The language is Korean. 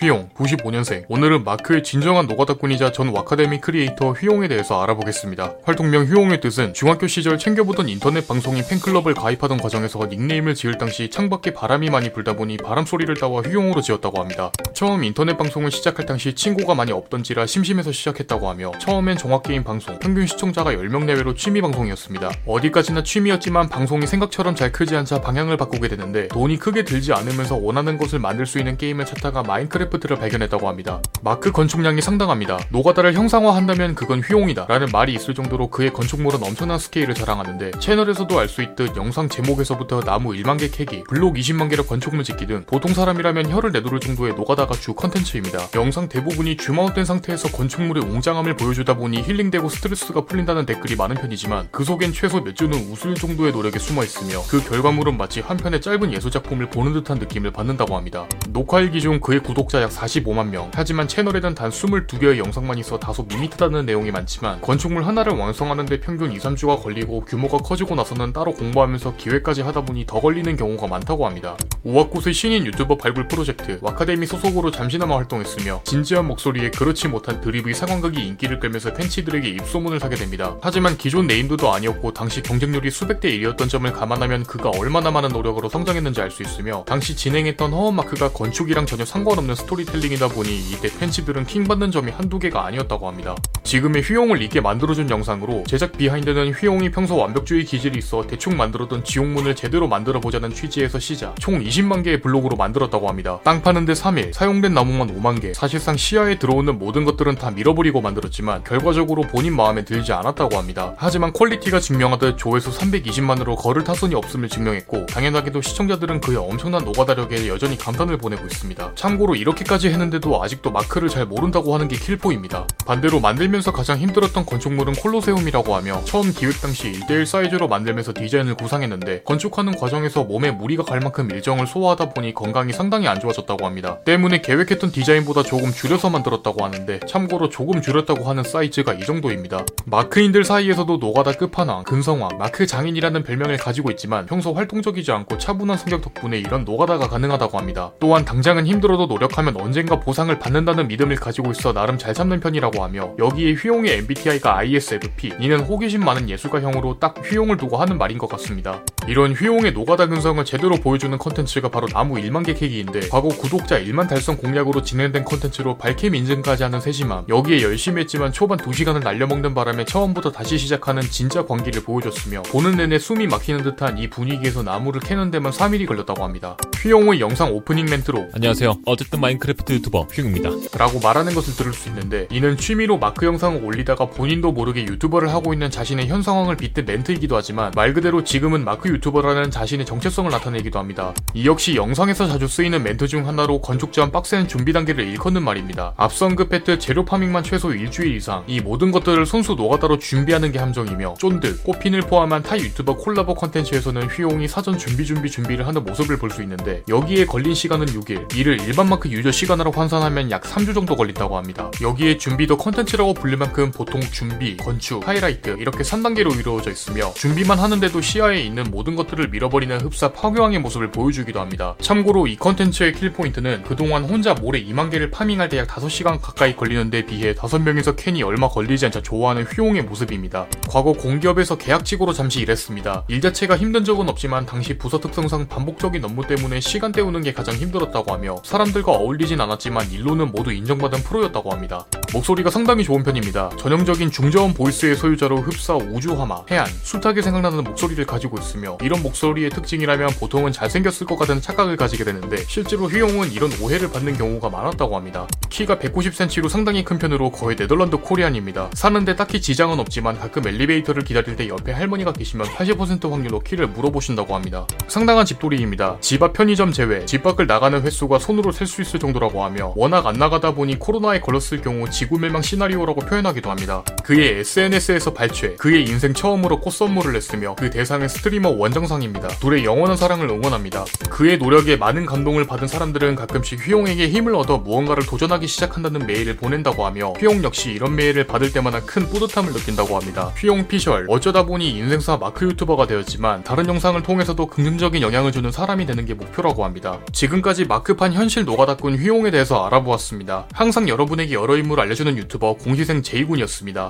휘용, 95년생. 오늘은 마크의 진정한 노가다꾼이자 전 왁카데미 크리에이터 휘용에 대해서 알아보겠습니다. 활동명 휘용의 뜻은 중학교 시절 챙겨보던 인터넷 방송인 팬클럽을 가입하던 과정에서 닉네임을 지을 당시 창밖에 바람이 많이 불다 보니 바람 소리를 따와 휘용으로 지었다고 합니다. 처음 인터넷 방송을 시작할 당시 친구가 많이 없던지라 심심해서 시작했다고 하며 처음엔 종합게임 방송, 평균 시청자가 10명 내외로 취미 방송이었습니다. 어디까지나 취미였지만 방송이 생각처럼 잘 크지 않자 방향을 바꾸게 되는데 돈이 크게 들지 않으면서 원하는 것을 만들 수 있는 게임을 찾다가 마인크래프트 를 발견했다고 합니다. 마크 건축량이 상당합니다. 노가다를 형상화한다면 그건 휘용이다 라는 말이 있을 정도로 그의 건축물은 엄청난 스케일을 자랑하는데 채널에서도 알 수 있듯 영상 제목에서부터 나무 1만 개 캐기, 블록 20만 개로 건축물 짓기 등 보통 사람이라면 혀를 내두를 정도의 노가다가 주 컨텐츠입니다. 영상 대부분이 줌아웃된 상태에서 건축물의 웅장함을 보여주다 보니 힐링되고 스트레스가 풀린다는 댓글이 많은 편이지만 그 속엔 최소 몇 주는 웃을 정도의 노력이 숨어 있으며 그 결과물은 마치 한 편의 짧은 예술작품을 보는 듯한 느낌을 받는다고 합니다. 녹화일기 중 그의 구독자 약 45만 명. 하지만 채널에는 단 22개의 영상만 있어 다소 밋밋하다는 내용이 많지만 건축물 하나를 완성하는데 평균 2, 3주가 걸리고 규모가 커지고 나서는 따로 공부하면서 기획까지 하다 보니 더 걸리는 경우가 많다고 합니다. 오와꽃의 신인 유튜버 발굴 프로젝트 왁카데미 소속으로 잠시나마 활동했으며 진지한 목소리에 그렇지 못한 드립의 상황극이 인기를 끌면서 팬치들에게 입소문을 사게 됩니다. 하지만 기존 named도 아니었고 당시 경쟁률이 수백 대 1이었던 점을 감안하면 그가 얼마나 많은 노력으로 성장했는지 알 수 있으며 당시 진행했던 허언마크가 건축이랑 전혀 상관없는 스토리텔링이다 보니 이때 팬치들은 킹받는 점이 한두 개가 아니었다고 합니다. 지금의 휘용을 있게 만들어준 영상으로 제작 behind는 휘용이 평소 완벽주의 기질이 있어 대충 만들었던 지옥문을 제대로 만들어보자는 취지에서 시작 총 20만 개의 블록으로 만들었다고 합니다. 땅 파는데 3일, 사용된 나무만 5만 개, 사실상 시야에 들어오는 모든 것들은 다 밀어버리고 만들었지만 결과적으로 본인 마음에 들지 않았다고 합니다. 하지만 퀄리티가 증명하듯 조회수 320만으로 거를 타선이 없음을 증명했고 당연하게도 시청자들은 그의 엄청난 노가다력에 여전히 감탄을 보내고 있습니다. 참고로 이렇게까지 했는데도 아직도 마크를 잘 모른다고 하는 게 킬포입니다. 반대로 만들면서 가장 힘들었던 건축물은 콜로세움이라고 하며 처음 기획 당시 1대1 사이즈로 만들면서 디자인을 구상했는데 건축하는 과정에서 몸에 무리가 갈 만큼 일정을 소화하다 보니 건강이 상당히 안 좋아졌다고 합니다. 때문에 계획했던 디자인보다 조금 줄여서 만들었다고 하는데 참고로 조금 줄였다고 하는 사이즈가 이 정도입니다. 마크인들 사이에서도 노가다 끝판왕, 근성왕, 마크 장인이라는 별명을 가지고 있지만 평소 활동적이지 않고 차분한 성격 덕분에 이런 노가다가 가능하다고 합니다. 또한 당장은 힘들어도 노력하면 언젠가 보상을 받는다는 믿음을 가지고 있어 나름 잘 참는 편이라고 하며 여기에 휘용의 MBTI가 ISFP, 이는 호기심 많은 예술가형으로 딱 휘용을 두고 하는 말인 것 같습니다. 이런 휘용의 노가다 근성을 제대로 보여주는 컨텐츠가 바로 나무 1만 개 캐기인데 과거 구독자 1만 달성 공략으로 진행된 컨텐츠로 발캠 인증까지 하는 세심함 여기에 열심히 했지만 초반 2시간을 날려먹는 바람에 처음부터 다시 시작하는 진짜 광기를 보여줬으며 보는 내내 숨이 막히는 듯한 이 분위기에서 나무를 캐는 데만 3일이 걸렸다고 합니다. 휘용의 영상 오프닝 멘트로 안녕하세요. 어쨌든 마인크래프트 유튜버 휘용입니다. 라고 말하는 것을 들을 수 있는데 이는 취미로 마크 영상을 올리다가 본인도 모르게 유튜버를 하고 있는 자신의 현 상황을 빗대 멘트이기도 하지만 말 그대로 지금은 마크 유튜버라는 자신의 정체성을 나타내기도 합니다. 이 역시 영상에서 자주 쓰이는 멘트 중 하나로 건축 전 빡센 준비 단계를 일컫는 말입니다. 앞서 언급했듯 재료 farming만 최소 일주일 이상 이 모든 것들을 손수 노가다로 준비하는 게 함정이며 쫀득, 꽃핀을 포함한 타 유튜버 콜라보 컨텐츠에서는 휘용이 사전 준비 준비 준비를 하는 모습을 볼 수 있는데 여기에 걸린 시간은 6일 이를 일반 마크 유저 시간으로 환산하면 약 3주 정도 걸린다고 합니다. 여기에 준비도 컨텐츠라고 불릴 만큼 보통 준비, 건축, 하이라이트 이렇게 3단계로 이루어져 있으며 준비만 하는데도 시야에 있는 모든 것들을 밀어버리는 흡사 파괴왕의 모습을 보여주기도 합니다. 참고로 이 컨텐츠의 kill point는 그동안 혼자 모래 2만 개를 farming할 때 약 5시간 가까이 걸리는 데 비해 5명이서 캐니 얼마 걸리지 않자 좋아하는 휘용의 모습입니다. 과거 공기업에서 계약직으로 잠시 일했습니다. 일 자체가 힘든 적은 없지만 당시 부서 특성상 반복적인 업무 때문에 시간 때우는 게 가장 힘들었다고 하며 사람들과 어울리진 않았지만 일로는 모두 인정받은 프로였다고 합니다. 목소리가 상당히 좋은 편입니다. 전형적인 중저음 보이스의 소유자로 흡사 우주하마, 해안, 수탉이 생각나는 목소리를 가지고 있으며 이런 목소리의 특징이라면 보통은 잘생겼을 것 같은 착각을 가지게 되는데 실제로 휘용은 이런 오해를 받는 경우가 많았다고 합니다. 키가 190cm로 상당히 큰 편으로 거의 네덜란드 코리안입니다. 사는데 딱히 지장은 없지만 가끔 엘리베이터를 기다릴 때 옆에 할머니가 계시면 80% 확률로 키를 물어보신다고 합니다. 상당한 집돌이입니다. 집 앞 편의점 제외, 집 밖을 나가는 횟수가 손으로 셀 수 있을 정도라고 하며 워낙 안 나가다 보니 코로나에 걸렸을 경우 지구 멸망 시나리오라고 표현하기도 합니다. 그의 SNS에서 발췌, 그의 인생 처음으로 꽃 선물을 냈으며 그 대상은 스트리머 원정상입니다. 둘의 영원한 사랑을 응원합니다. 그의 노력에 많은 감동을 받은 사람들은 가끔씩 휘용에게 힘을 얻어 무언가를 도전하기 시작한다는 메일을 보낸다고 하며 휘용 역시 이런 메일을 받을 때마다 큰 뿌듯함을 느낀다고 합니다. 휘용 피셜 어쩌다 보니 인생사 마크 유튜버가 되었지만 다른 영상을 통해서도 긍정적인 영향을 주는 사람이 되는 게 목표라고 합니다. 지금까지 마크판 현실 노가다꾼 노가다꾼 휘용에 대해서 알아보았습니다. 항상 여러분에게 여러 인물을 알려주는 유튜버 공시생 제이군이었습니다.